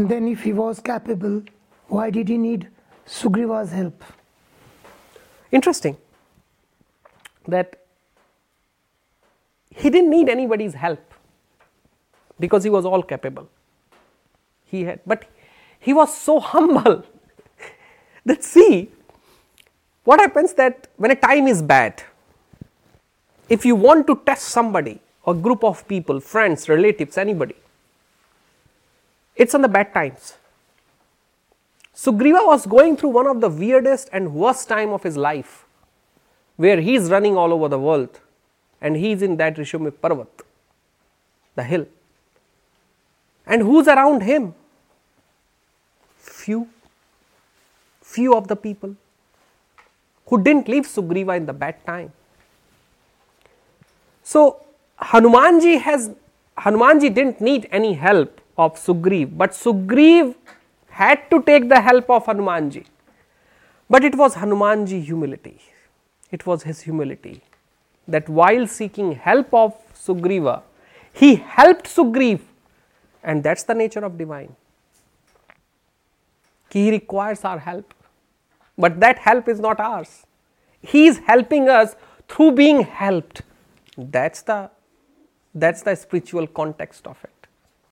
And then, if he was capable, why did he need Sugriva's help? Interesting that he didn't need anybody's help because he was all capable. He had, but he was so humble that see what happens that when a time is bad, if you want to test somebody, a group of people, friends, relatives, anybody, it's on the bad times. Sugriva was going through one of the weirdest and worst time of his life, where he is running all over the world, and he is in that Rishyamukh Parvat, the hill. And who's around him? Few, few of the people who didn't leave Sugriva in the bad time. So Hanumanji has Hanumanji didn't need any help of Sugriv, but Sugriv had to take the help of Hanumanji. But it was Hanumanji humility. It was his humility that while seeking help of Sugriva, he helped Sugriv, and that's the nature of divine. He requires our help, but that help is not ours. He is helping us through being helped. That's the that's the spiritual context of it.